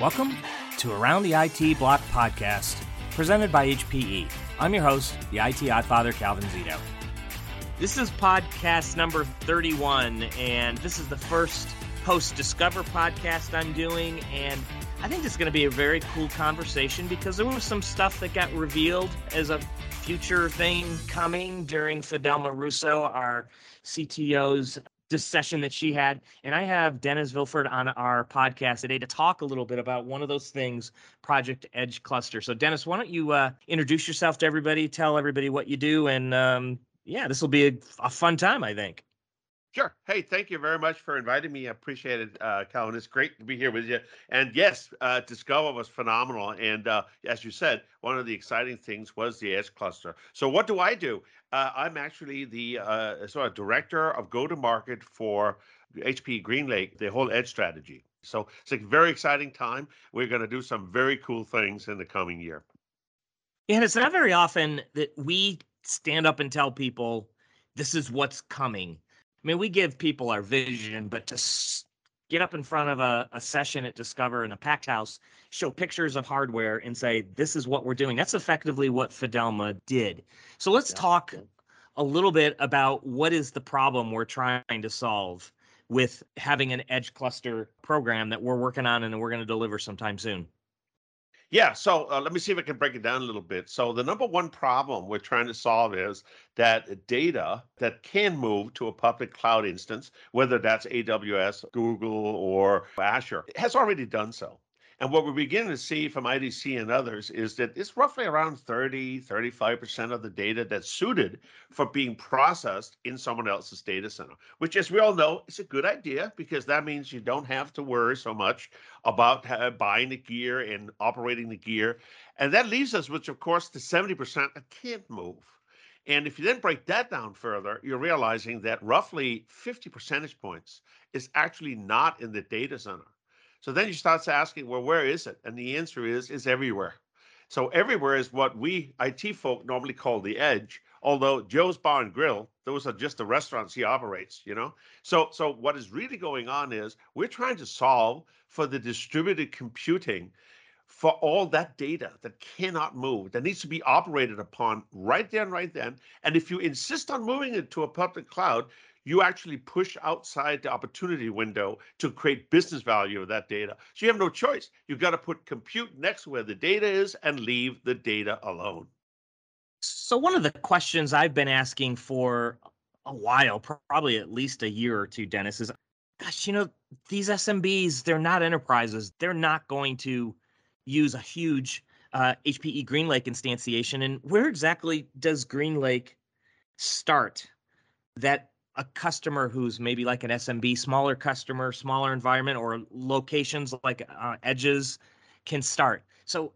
Welcome to Around the IT Block podcast, presented by HPE. I'm your host, the IT Oddfather Calvin Zito. This is podcast number 31, and this is the first post Discover podcast I'm doing. And I think it's going to be a very cool conversation because there was some stuff that got revealed as a future thing coming during Fidelma Russo, our CTO's this session that she had. And I have Dennis Vilfort on our podcast today to talk a little bit about one of those things, Project Edge Cluster. So, Dennis, why don't you uh, introduce yourself to everybody, tell everybody what you do, and um, yeah, this will be a, a fun time, I think. Sure. Hey, thank you very much for inviting me. I appreciate it, uh, Calvin. It's great to be here with you. And yes, uh, Discover was phenomenal. And uh, as you said, one of the exciting things was the Edge cluster. So what do I do? Uh, I'm actually the uh, sort of director of go-to-market for HP GreenLake, the whole Edge strategy. So it's a very exciting time. We're going to do some very cool things in the coming year. And it's not very often that we stand up and tell people this is what's coming I mean, we give people our vision, but to get up in front of a, a session at Discover in a packed house, show pictures of hardware, and say, this is what we're doing. That's effectively what Fidelma did. So let's yeah. talk a little bit about what is the problem we're trying to solve with having an edge cluster program that we're working on and we're going to deliver sometime soon. Yeah, so uh, let me see if I can break it down a little bit. So the number one problem we're trying to solve is that data that can move to a public cloud instance, whether that's AWS, Google, or Azure, has already done so. And what we're beginning to see from IDC and others is that it's roughly around 30, 35% of the data that's suited for being processed in someone else's data center, which, as we all know, is a good idea because that means you don't have to worry so much about uh, buying the gear and operating the gear. And that leaves us, which, of course, the 70% that can't move. And if you then break that down further, you're realizing that roughly 50 percentage points is actually not in the data center. So then you start asking, well, where is it? And the answer is, is everywhere. So everywhere is what we IT folk normally call the edge. Although Joe's Bar and Grill, those are just the restaurants he operates, you know. So so what is really going on is we're trying to solve for the distributed computing for all that data that cannot move, that needs to be operated upon right then, right then. And if you insist on moving it to a public cloud, you actually push outside the opportunity window to create business value of that data. So you have no choice. You've got to put compute next where the data is and leave the data alone. So, one of the questions I've been asking for a while, probably at least a year or two, Dennis, is gosh, you know, these SMBs, they're not enterprises. They're not going to use a huge uh, HPE GreenLake instantiation. And where exactly does GreenLake start that a customer who's maybe like an SMB, smaller customer, smaller environment, or locations like uh, edges can start. So,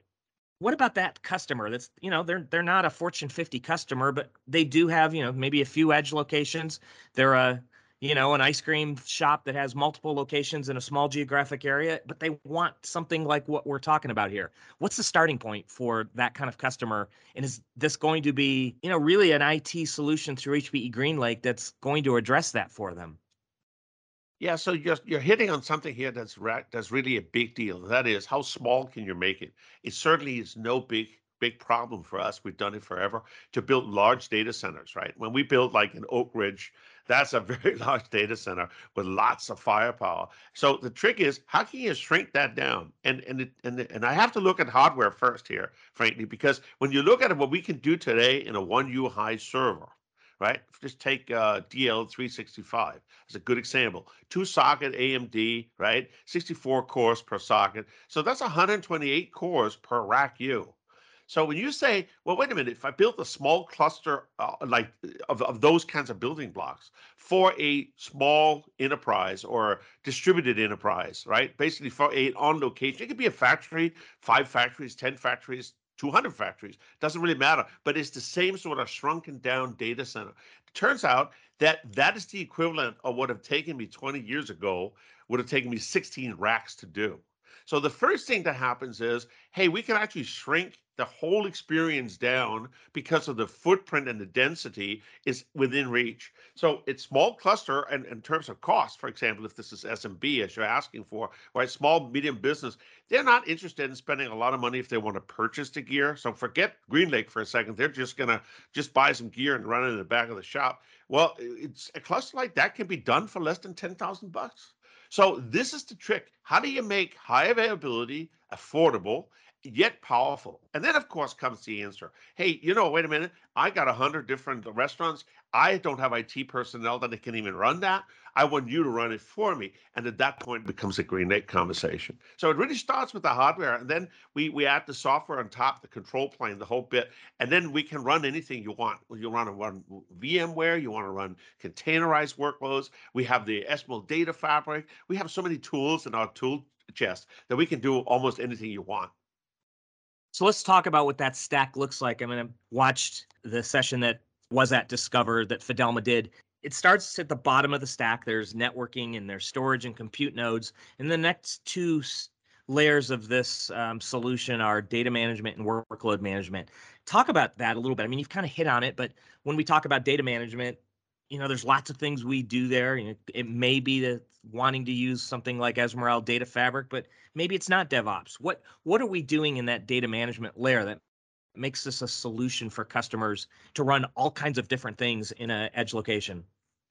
what about that customer? That's you know they're they're not a Fortune 50 customer, but they do have you know maybe a few edge locations. They're a you know, an ice cream shop that has multiple locations in a small geographic area, but they want something like what we're talking about here. What's the starting point for that kind of customer? And is this going to be, you know, really an IT solution through HPE GreenLake that's going to address that for them? Yeah, so you're you're hitting on something here that's that's really a big deal. That is, how small can you make it? It certainly is no big big problem for us. We've done it forever to build large data centers, right? When we build like an Oak Ridge that's a very large data center with lots of firepower. So the trick is, how can you shrink that down? And and it, and and I have to look at hardware first here, frankly, because when you look at what we can do today in a one U high server, right? Just take uh, DL365 as a good example. Two socket AMD, right? 64 cores per socket. So that's 128 cores per rack U. So when you say, well, wait a minute, if I built a small cluster uh, like of, of those kinds of building blocks for a small enterprise or distributed enterprise, right? Basically for a on location, it could be a factory, five factories, 10 factories, 200 factories, doesn't really matter, but it's the same sort of shrunken down data center. It turns out that that is the equivalent of what have taken me 20 years ago would have taken me 16 racks to do. So the first thing that happens is, hey, we can actually shrink the whole experience down because of the footprint and the density is within reach. So it's small cluster and in terms of cost, for example, if this is SMB as you're asking for, right? Small, medium business, they're not interested in spending a lot of money if they want to purchase the gear. So forget GreenLake for a second. They're just gonna just buy some gear and run it in the back of the shop. Well, it's a cluster like that can be done for less than 10,000 bucks. So this is the trick. How do you make high availability affordable yet powerful. And then, of course, comes the answer. Hey, you know, wait a minute. I got a hundred different uh, restaurants. I don't have IT personnel that can even run that. I want you to run it for me. And at that point, it becomes a GreenLake conversation. So it really starts with the hardware, and then we we add the software on top, the control plane, the whole bit, and then we can run anything you want. You want to run VMware, you want to run containerized workloads. We have the Ezmeral data fabric. We have so many tools in our tool chest that we can do almost anything you want. So let's talk about what that stack looks like. I mean, I watched the session that was at Discover that Fidelma did. It starts at the bottom of the stack. There's networking and there's storage and compute nodes. And the next two layers of this um, solution are data management and workload management. Talk about that a little bit. I mean, you've kind of hit on it, but when we talk about data management, you know, there's lots of things we do there. You know, it may be that wanting to use something like Ezmeral Data Fabric, but maybe it's not DevOps. What what are we doing in that data management layer that makes this a solution for customers to run all kinds of different things in an edge location?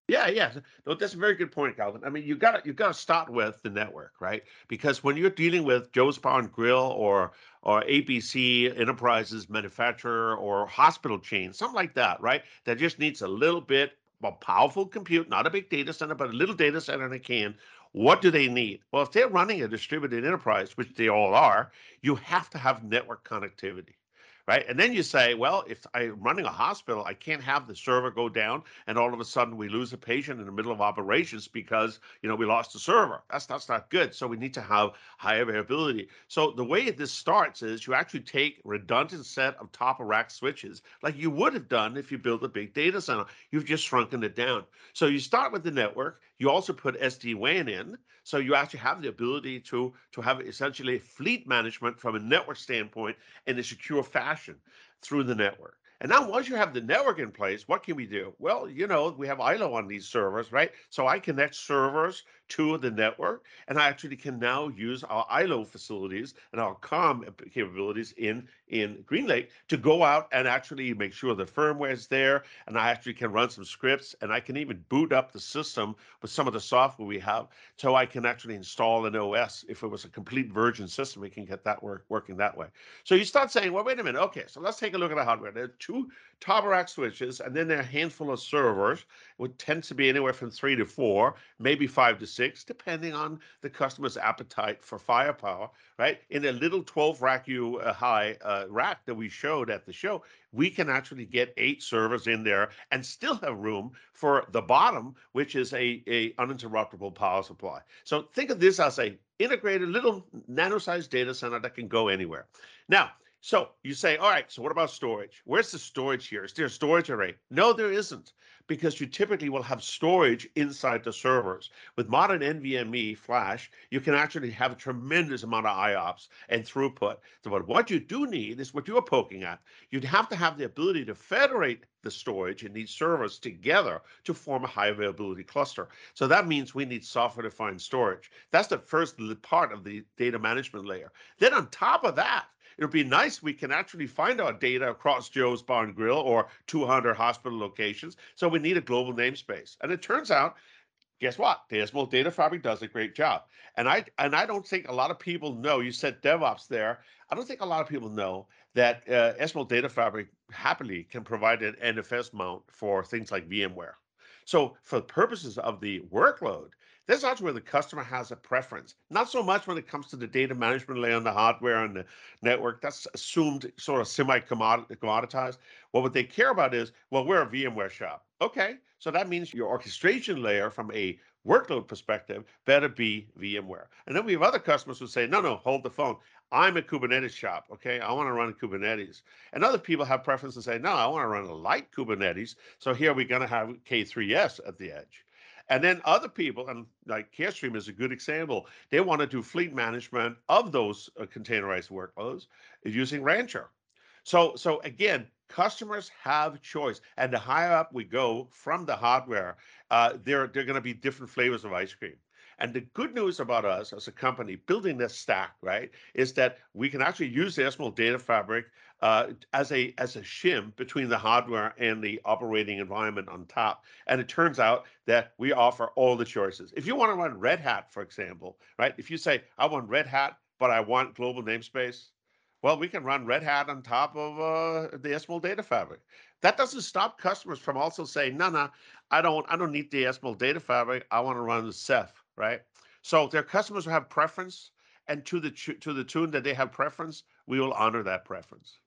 Yeah, yeah. No, that's a very good point, Calvin. I mean, you got you got to start with the network, right? Because when you're dealing with Joe's Bar and Grill or or ABC Enterprises manufacturer or hospital chain, something like that, right? That just needs a little bit a powerful compute, not a big data center, but a little data center in a can. What do they need? Well, if they're running a distributed enterprise, which they all are, you have to have network connectivity right? And then you say, well, if I'm running a hospital, I can't have the server go down and all of a sudden we lose a patient in the middle of operations because you know we lost the server. That's that's not good. So we need to have high availability. So the way this starts is you actually take redundant set of top of rack switches like you would have done if you built a big data center. You've just shrunken it down. So you start with the network. You also put SD-WAN in, so you actually have the ability to to have essentially fleet management from a network standpoint in a secure fashion through the network. And now once you have the network in place, what can we do? Well, you know, we have ILO on these servers, right? So I connect servers to the network, and I actually can now use our ILO facilities and our COM capabilities in in GreenLake to go out and actually make sure the firmware is there, and I actually can run some scripts, and I can even boot up the system with some of the software we have, so I can actually install an OS. If it was a complete virgin system, we can get that work working that way. So you start saying, well, wait a minute, okay, so let's take a look at the hardware. There are two top rack switches, and then there are a handful of servers, which tends to be anywhere from three to four, maybe five to six, depending on the customer's appetite for firepower, right? In a little 12 rack U uh, high uh, rack that we showed at the show, we can actually get eight servers in there and still have room for the bottom, which is a, a uninterruptible power supply. So think of this as a integrated little nano-sized data center that can go anywhere. Now, so you say, all right, so what about storage? Where's the storage here? Is there a storage array? No, there isn't, because you typically will have storage inside the servers. With modern NVMe flash, you can actually have a tremendous amount of IOPS and throughput. So but what you do need is what you're poking at. You'd have to have the ability to federate the storage and these servers together to form a high availability cluster. So that means we need software defined storage. That's the first part of the data management layer. Then on top of that, it would be nice we can actually find our data across Joe's Bar and Grill or 200 hospital locations. So we need a global namespace. And it turns out, guess what? Ezmeral Data Fabric does a great job. And I and I don't think a lot of people know. You said DevOps there. I don't think a lot of people know that uh, Data Fabric happily can provide an NFS mount for things like VMware. So for the purposes of the workload, this is where the customer has a preference. Not so much when it comes to the data management layer on the hardware and the network. That's assumed sort of semi-commoditized. Well, what they care about is, well, we're a VMware shop. Okay, so that means your orchestration layer from a workload perspective better be VMware. And then we have other customers who say, no, no, hold the phone. I'm a Kubernetes shop. Okay, I want to run Kubernetes. And other people have preference and say, no, I want to run a light Kubernetes. So here we're going to have K3S at the edge. And then other people, and like Carestream is a good example, they want to do fleet management of those uh, containerized workloads using Rancher. So, so again, customers have choice, and the higher up we go from the hardware, uh, there there are going to be different flavors of ice cream. And the good news about us as a company building this stack, right, is that we can actually use the Ezmeral data fabric uh, as a as a shim between the hardware and the operating environment on top. And it turns out that we offer all the choices. If you want to run Red Hat, for example, right, if you say I want Red Hat, but I want global namespace, well, we can run Red Hat on top of uh, the Ezmeral data fabric. That doesn't stop customers from also saying, no, no, I don't, I don't need the Ezmeral data fabric. I want to run the Ceph right? So their customers have preference, and to the to the tune that they have preference, we will honor that preference.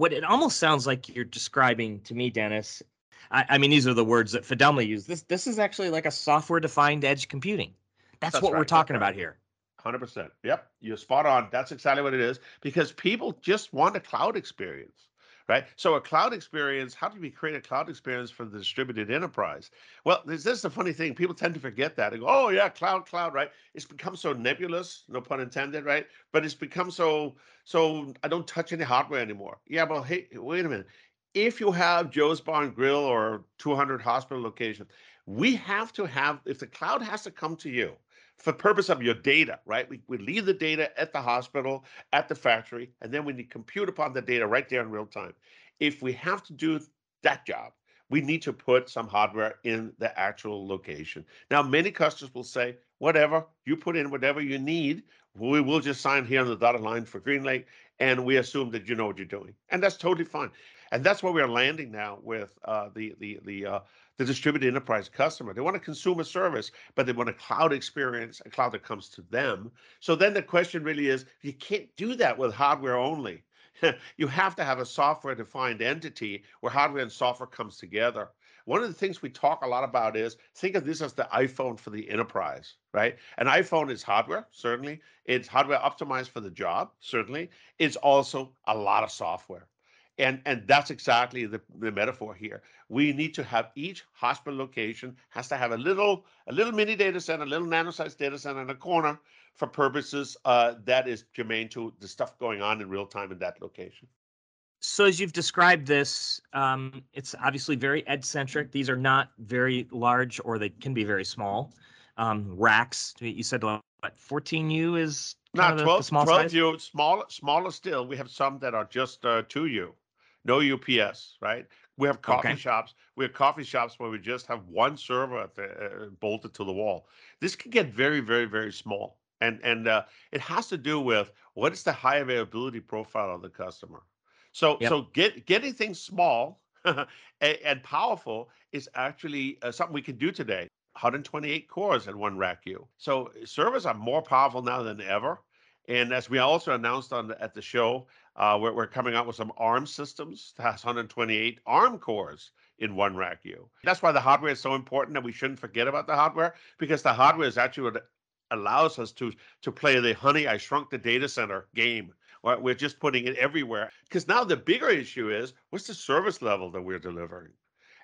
What it almost sounds like you're describing to me, Dennis. I, I mean, these are the words that Fidelma used. This this is actually like a software-defined edge computing. That's, That's what right. we're talking about here. 100%. Yep, you're spot on. That's exactly what it is because people just want a cloud experience right? So a cloud experience, how do we create a cloud experience for the distributed enterprise? Well, this, is the funny thing. People tend to forget that. They go, oh yeah, cloud, cloud, right? It's become so nebulous, no pun intended, right? But it's become so, so I don't touch any hardware anymore. Yeah, but hey, wait a minute. If you have Joe's Bar and Grill or 200 hospital locations, we have to have, if the cloud has to come to you, for purpose of your data, right? We, we leave the data at the hospital, at the factory, and then we need compute upon the data right there in real time. If we have to do that job, we need to put some hardware in the actual location. Now, many customers will say, whatever, you put in whatever you need. We will just sign here on the dotted line for GreenLake, and we assume that you know what you're doing. And that's totally fine. And that's where we're landing now with uh, the the the uh, the distributed enterprise customer. They want to consume a service, but they want a cloud experience, a cloud that comes to them. So then the question really is, you can't do that with hardware only. you have to have a software defined entity where hardware and software comes together. One of the things we talk a lot about is think of this as the iPhone for the enterprise, right? An iPhone is hardware, certainly. It's hardware optimized for the job, certainly. It's also a lot of software. And, and that's exactly the, the metaphor here. We need to have each hospital location has to have a little a little mini data center, a little nano-sized data center in a corner for purposes uh, that is germane to the stuff going on in real time in that location. So as you've described this, um, it's obviously very ed centric. These are not very large, or they can be very small um, racks. You said what 14U is not 12, the small 12U, small, smaller still. We have some that are just uh, 2U no UPS, right? We have coffee okay. shops. We have coffee shops where we just have one server the, uh, bolted to the wall. This can get very, very, very small, and and uh, it has to do with what is the high availability profile of the customer. So yep. so get getting things small and, and, powerful is actually uh, something we can do today. 128 cores in one rack U. So servers are more powerful now than ever. And as we also announced on the, at the show, uh, we're, we're, coming out with some ARM systems that has 128 ARM cores in one rack U. That's why the hardware is so important that we shouldn't forget about the hardware because the hardware is actually what allows us to to play the honey I shrunk the data center game. We're just putting it everywhere because now the bigger issue is what's the service level that we're delivering.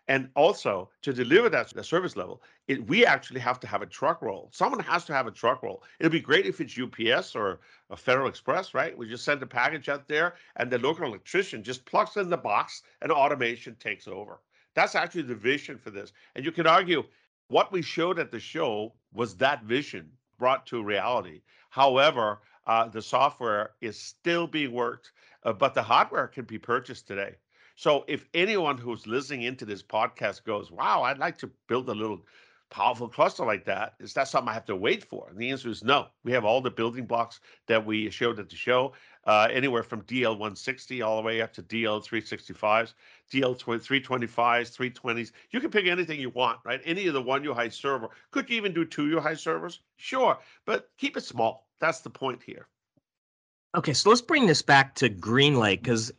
And also to deliver that, that service level, it, we actually have to have a truck roll. Someone has to have a truck roll. It'll be great if it's UPS or a Federal Express, right? We just send a package out there and the local electrician just plugs in the box and automation takes over. That's actually the vision for this. And you can argue what we showed at the show was that vision brought to reality. However, uh, the software is still being worked, uh, but the hardware can be purchased today. So if anyone who's listening into this podcast goes, wow, I'd like to build a little powerful cluster like that, is that something I have to wait for? And the answer is no. We have all the building blocks that we showed at the show, uh, anywhere from DL160 all the way up to DL365s, DL325s, 320s. You can pick anything you want, right? Any of the one UHI server. Could you even do two UHI servers? Sure, but keep it small. That's the point here. Okay, so let's bring this back to GreenLake because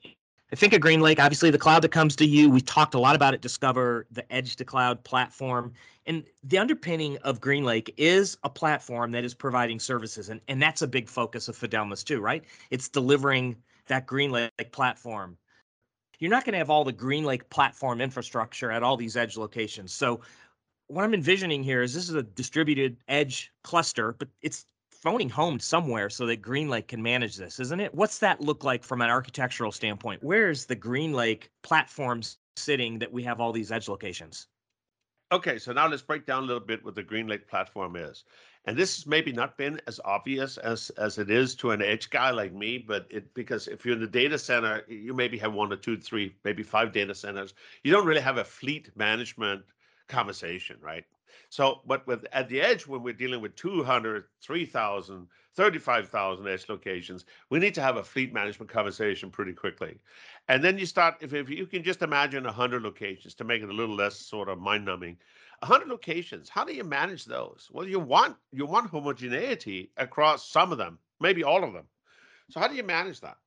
I think of GreenLake, obviously the cloud that comes to you. We talked a lot about it, Discover, the edge to cloud platform. And the underpinning of GreenLake is a platform that is providing services. And, and that's a big focus of Fidelmas too, right? It's delivering that GreenLake platform. You're not going to have all the GreenLake platform infrastructure at all these edge locations. So what I'm envisioning here is this is a distributed edge cluster, but it's phoning home somewhere so that GreenLake can manage this, isn't it? What's that look like from an architectural standpoint? Where is the GreenLake platform sitting that we have all these edge locations? Okay, so now let's break down a little bit what the GreenLake platform is. And this has maybe not been as obvious as as it is to an edge guy like me, but it because if you're in the data center, you maybe have one or two, three, maybe five data centers. You don't really have a fleet management conversation, right? So, but with at the edge, when we're dealing with 200, 3,000, 35,000 edge locations, we need to have a fleet management conversation pretty quickly. And then you start, if, if you can just imagine 100 locations to make it a little less sort of mind numbing. 100 locations, how do you manage those? Well, you want you want homogeneity across some of them, maybe all of them. So how do you manage that?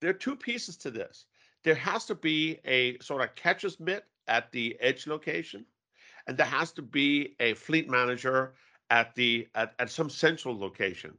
There are two pieces to this. There has to be a sort of catcher's mitt at the edge location and there has to be a fleet manager at the at, at some central location.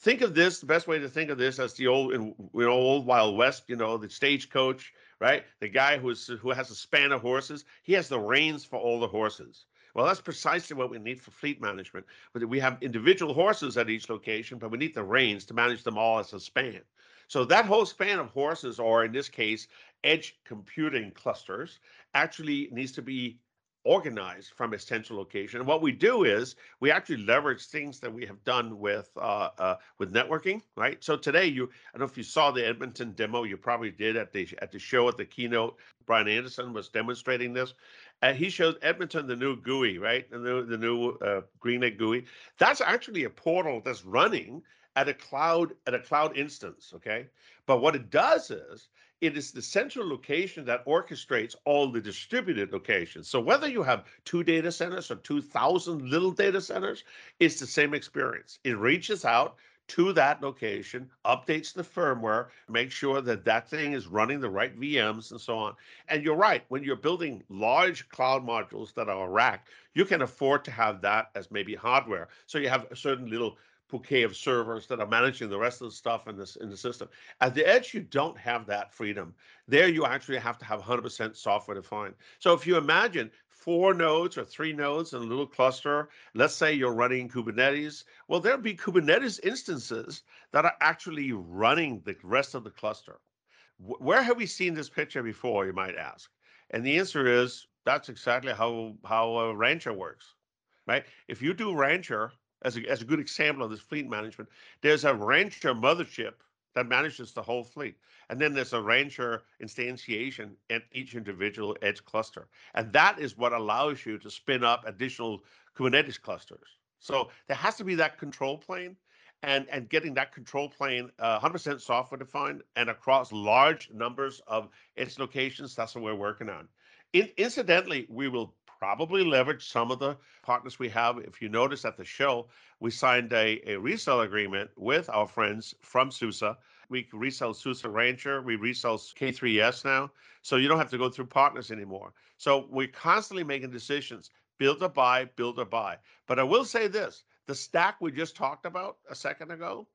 Think of this. The best way to think of this as the old, you know, old Wild West. You know, the stagecoach, right? The guy who's who has a span of horses. He has the reins for all the horses. Well, that's precisely what we need for fleet management. We have individual horses at each location, but we need the reins to manage them all as a span. So that whole span of horses, or in this case, edge computing clusters, actually needs to be organized from a central location. And what we do is we actually leverage things that we have done with uh, uh, with networking, right? So today, you I don't know if you saw the Edmonton demo. You probably did at the at the show at the keynote. Brian Anderson was demonstrating this. And he showed Edmonton the new GUI, right? The new the new uh, GreenLake GUI. That's actually a portal that's running at a cloud at a cloud instance. Okay, but what it does is it is the central location that orchestrates all the distributed locations. So whether you have two data centers or 2,000 little data centers, it's the same experience. It reaches out to that location, updates the firmware, makes sure that that thing is running the right VMs and so on. And you're right, when you're building large cloud modules that are a rack, you can afford to have that as maybe hardware. So you have a certain little bouquet of servers that are managing the rest of the stuff in this in the system. At the edge, you don't have that freedom. There, you actually have to have 100% software defined. So if you imagine four nodes or three nodes in a little cluster, let's say you're running Kubernetes, well, there'll be Kubernetes instances that are actually running the rest of the cluster. Where have we seen this picture before, you might ask? And the answer is that's exactly how how rancher works, right? If you do rancher as a, as a good example of this fleet management, there's a rancher mothership that manages the whole fleet. And then there's a rancher instantiation at each individual edge cluster. And that is what allows you to spin up additional Kubernetes clusters. So there has to be that control plane and, and getting that control plane uh, 100% software defined and across large numbers of edge locations. That's what we're working on. In, incidentally, we will probably leverage some of the partners we have. If you notice at the show, we signed a, a resale agreement with our friends from SUSE. We resell SUSE Rancher, we resell K3S now. So you don't have to go through partners anymore. So we're constantly making decisions build or buy, build or buy. But I will say this the stack we just talked about a second ago.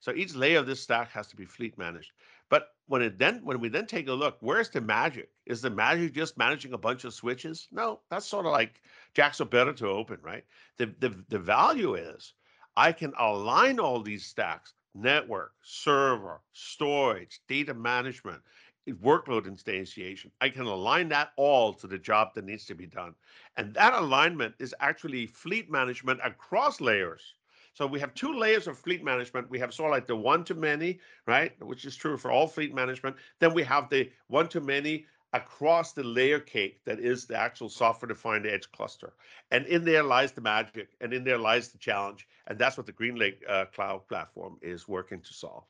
So each layer of this stack has to be fleet managed. But when it then when we then take a look, where's the magic? Is the magic just managing a bunch of switches? No, that's sort of like jacks are better to open, right? The, the the value is I can align all these stacks, network, server, storage, data management, eh, workload instantiation. I can align that all to the job that needs to be done. And that alignment is actually fleet management across layers. So we have two layers of fleet management. We have sort of like the one to many, right, which is true for all fleet management. Then we have the one to many across the layer cake that is the actual software defined edge cluster. And in there lies the magic and in there lies the challenge. And that's what the GreenLake uh, cloud platform is working to solve.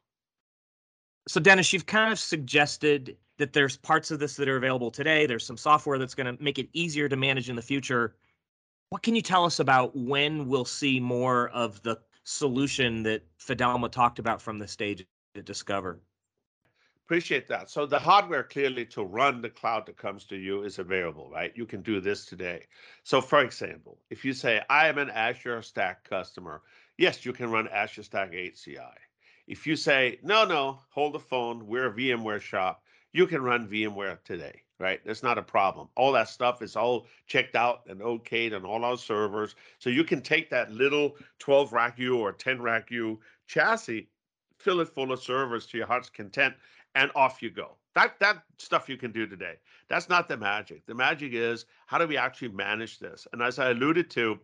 So, Dennis, you've kind of suggested that there's parts of this that are available today. There's some software that's going to make it easier to manage in the future. What can you tell us about when we'll see more of the solution that Fidelma talked about from the stage to Discover? Appreciate that. So the hardware clearly to run the cloud that comes to you is available, right? You can do this today. So for example, if you say, I am an Azure Stack customer, yes, you can run Azure Stack HCI. If you say, no, no, hold the phone, we're a VMware shop, you can run VMware today right? That's not a problem. All that stuff is all checked out and okayed on all our servers. So you can take that little 12 rack U or 10 rack U chassis, fill it full of servers to your heart's content, and off you go. That that stuff you can do today. That's not the magic. The magic is how do we actually manage this? And as I alluded to,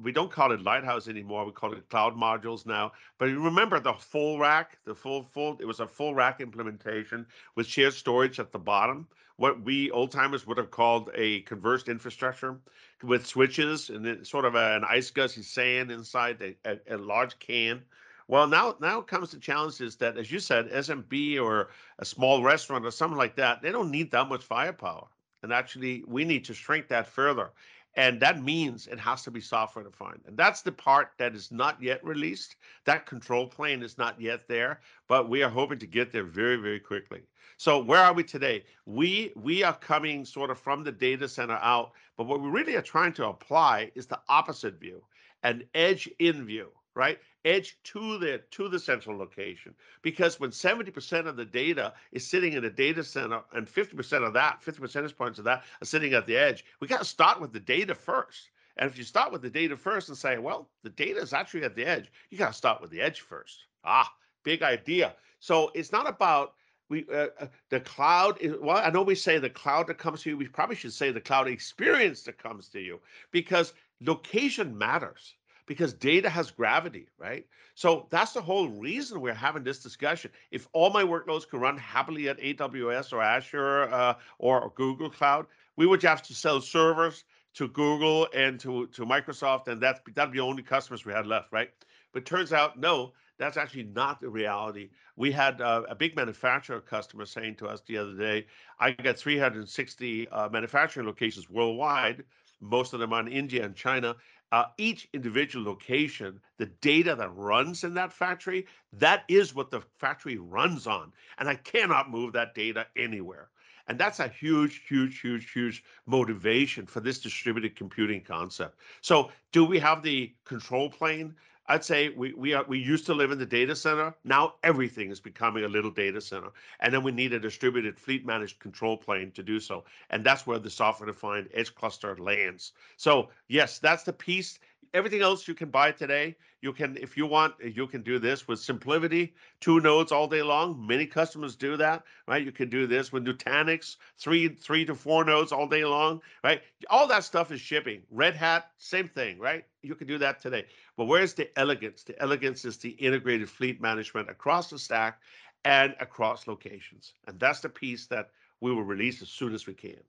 we don't call it Lighthouse anymore. We call it cloud modules now. But remember the full rack, the full full. It was a full rack implementation with shared storage at the bottom. What we old timers would have called a converged infrastructure with switches and then sort of a, an iSCSI SAN inside a, a, a large can. Well, now now comes the challenges that, as you said, SMB or a small restaurant or something like that, they don't need that much firepower. And actually, we need to shrink that further. And that means it has to be software defined. And that's the part that is not yet released. That control plane is not yet there, but we are hoping to get there very, very quickly. So where are we today? We we are coming sort of from the data center out, but what we really are trying to apply is the opposite view, an edge in view, right? Edge to the to the central location because when 70% of the data is sitting in a data center and 50% of that 50 percentage points of that are sitting at the edge we got to start with the data first. And if you start with the data first and say well the data is actually at the edge you got to start with the edge first. Ah big idea. So it's not about we uh, uh, the cloud is, well i know we say the cloud that comes to you we probably should say the cloud experience that comes to you because location matters because data has gravity, right? So that's the whole reason we're having this discussion. If all my workloads can run happily at AWS or Azure uh, or Google Cloud, we would have to sell servers to Google and to, to Microsoft, and that's that'd be the only customers we had left, right? But turns out, no, that's actually not the reality. We had uh, a big manufacturer customer saying to us the other day, I got 360 uh, manufacturing locations worldwide, most of them on India and China, uh, each individual location, the data that runs in that factory, that is what the factory runs on. And I cannot move that data anywhere. And that's a huge, huge, huge, huge motivation for this distributed computing concept. So, do we have the control plane? I'd say we we are, we used to live in the data center. Now everything is becoming a little data center, and then we need a distributed fleet managed control plane to do so, and that's where the software defined edge cluster lands. So yes, that's the piece everything else you can buy today. You can, if you want, eh, you can do this with SimpliVity, two nodes all day long. Many customers do that, right? You can do this with Nutanix, three, three to four nodes all day long, right? All that stuff is shipping. Red Hat, same thing, right? You can do that today. But where's the elegance? The elegance is the integrated fleet management across the stack and across locations. And that's the piece that we will release as soon as we can.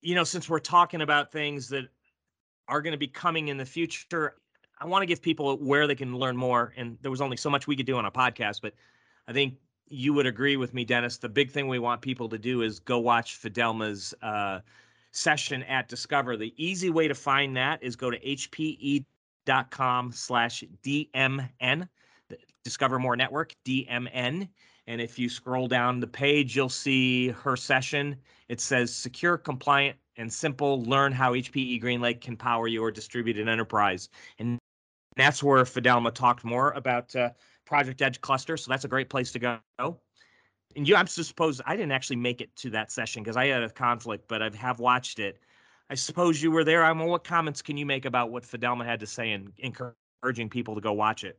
You know, since we're talking about things that are going to be coming in the future. I want to give people where they can learn more. And there was only so much we could do on a podcast, but I think you would agree with me, Dennis. The big thing we want people to do is go watch Fidelma's uh, session at Discover. The easy way to find that is go to hpe.com slash DMN, Discover More Network, DMN. And if you scroll down the page, you'll see her session. It says secure, compliant, and simple. Learn how HPE GreenLake can power your distributed enterprise. And that's where Fidelma talked more about uh, Project Edge Cluster. So that's a great place to go. And you, I'm supposed I didn't actually make it to that session because I had a conflict, but I have watched it. I suppose you were there. I mean, what comments can you make about what Fidelma had to say and encouraging people to go watch it?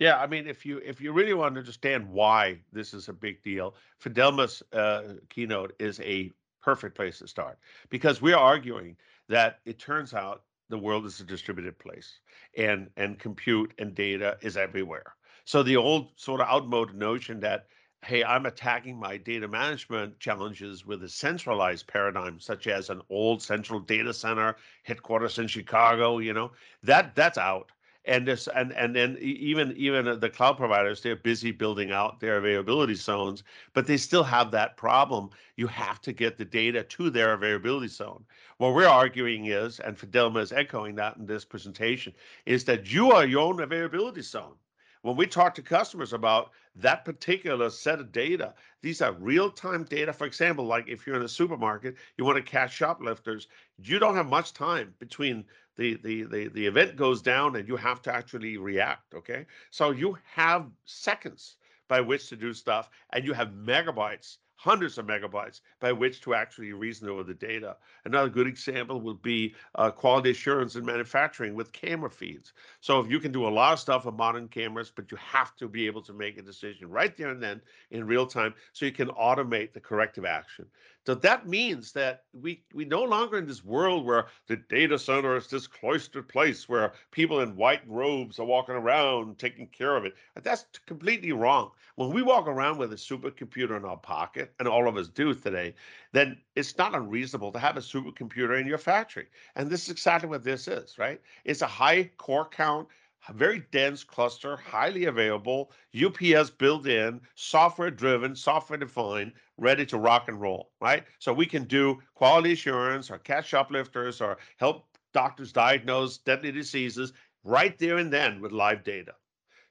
Yeah, I mean, if you if you really want to understand why this is a big deal, Fidelma's uh, keynote is a perfect place to start because we're arguing that it turns out the world is a distributed place and and compute and data is everywhere. So the old sort of outmoded notion that hey i'm attacking my data management challenges with a centralized paradigm such as an old central data center headquarters in chicago you know that that's out and this and and then even even uh, the cloud providers they're busy building out their availability zones but they still have that problem. You have to get the data to their availability zone. What we're arguing is and fidelma is echoing that in this presentation is that you are your own availability zone. When we talk to customers about that particular set of data, these are real time data. For example, like if you're in a supermarket, you want to catch shoplifters, you don't have much time between the, the, the, the event goes down and you have to actually react. Okay. So you have seconds by which to do stuff and you have megabytes hundreds of megabytes by which to actually reason over the data. Another good example would be uh, quality assurance in manufacturing with camera feeds. So if you can do a lot of stuff on modern cameras, but you have to be able to make a decision right there and then in real time so you can automate the corrective action. So that means that we we no longer in this world where the data center is this cloistered place where people in white robes are walking around taking care of it. That's completely wrong. When we walk around with a supercomputer in our pocket, and all of us do today, then it's not unreasonable to have a supercomputer in your factory. And this is exactly what this is, right? It's a high core count very dense cluster, highly available, UPS built in, software driven, software defined, ready to rock and roll, right? So we can do quality assurance or catch shoplifters or help doctors diagnose deadly diseases right there and then with live data.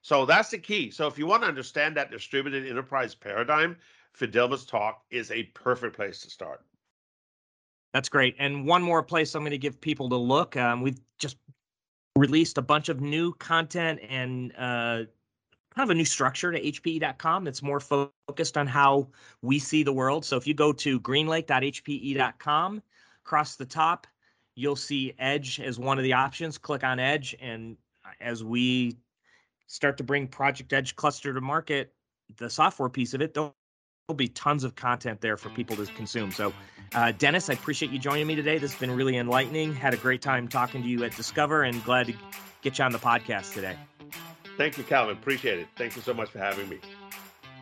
So that's the key. So if you want to understand that distributed enterprise paradigm, Fidelma's talk is a perfect place to start. That's great. And one more place I'm going to give people to look. Um, we've just released a bunch of new content and uh, kind of a new structure to hpe.com that's more focused on how we see the world. So if you go to greenlake.hpe.com, across the top, you'll see Edge as one of the options. Click on Edge, and as we start to bring Project Edge Cluster to market, the software piece of it, there'll be tons of content there for people to consume. So, uh, Dennis, I appreciate you joining me today. This has been really enlightening. Had a great time talking to you at Discover, and glad to get you on the podcast today. Thank you, Calvin. Appreciate it. Thank you so much for having me.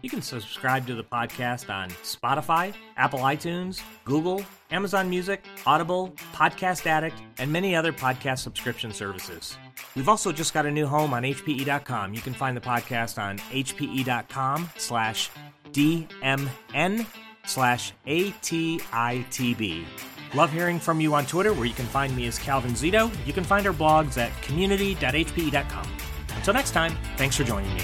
You can subscribe to the podcast on Spotify, Apple iTunes, Google, Amazon Music, Audible, Podcast Addict, and many other podcast subscription services. We've also just got a new home on hpe.com. You can find the podcast on hpe.com slash DMN slash ATITB. Love hearing from you on Twitter, where you can find me as Calvin Zito. You can find our blogs at community.hpe.com. Until next time, thanks for joining me.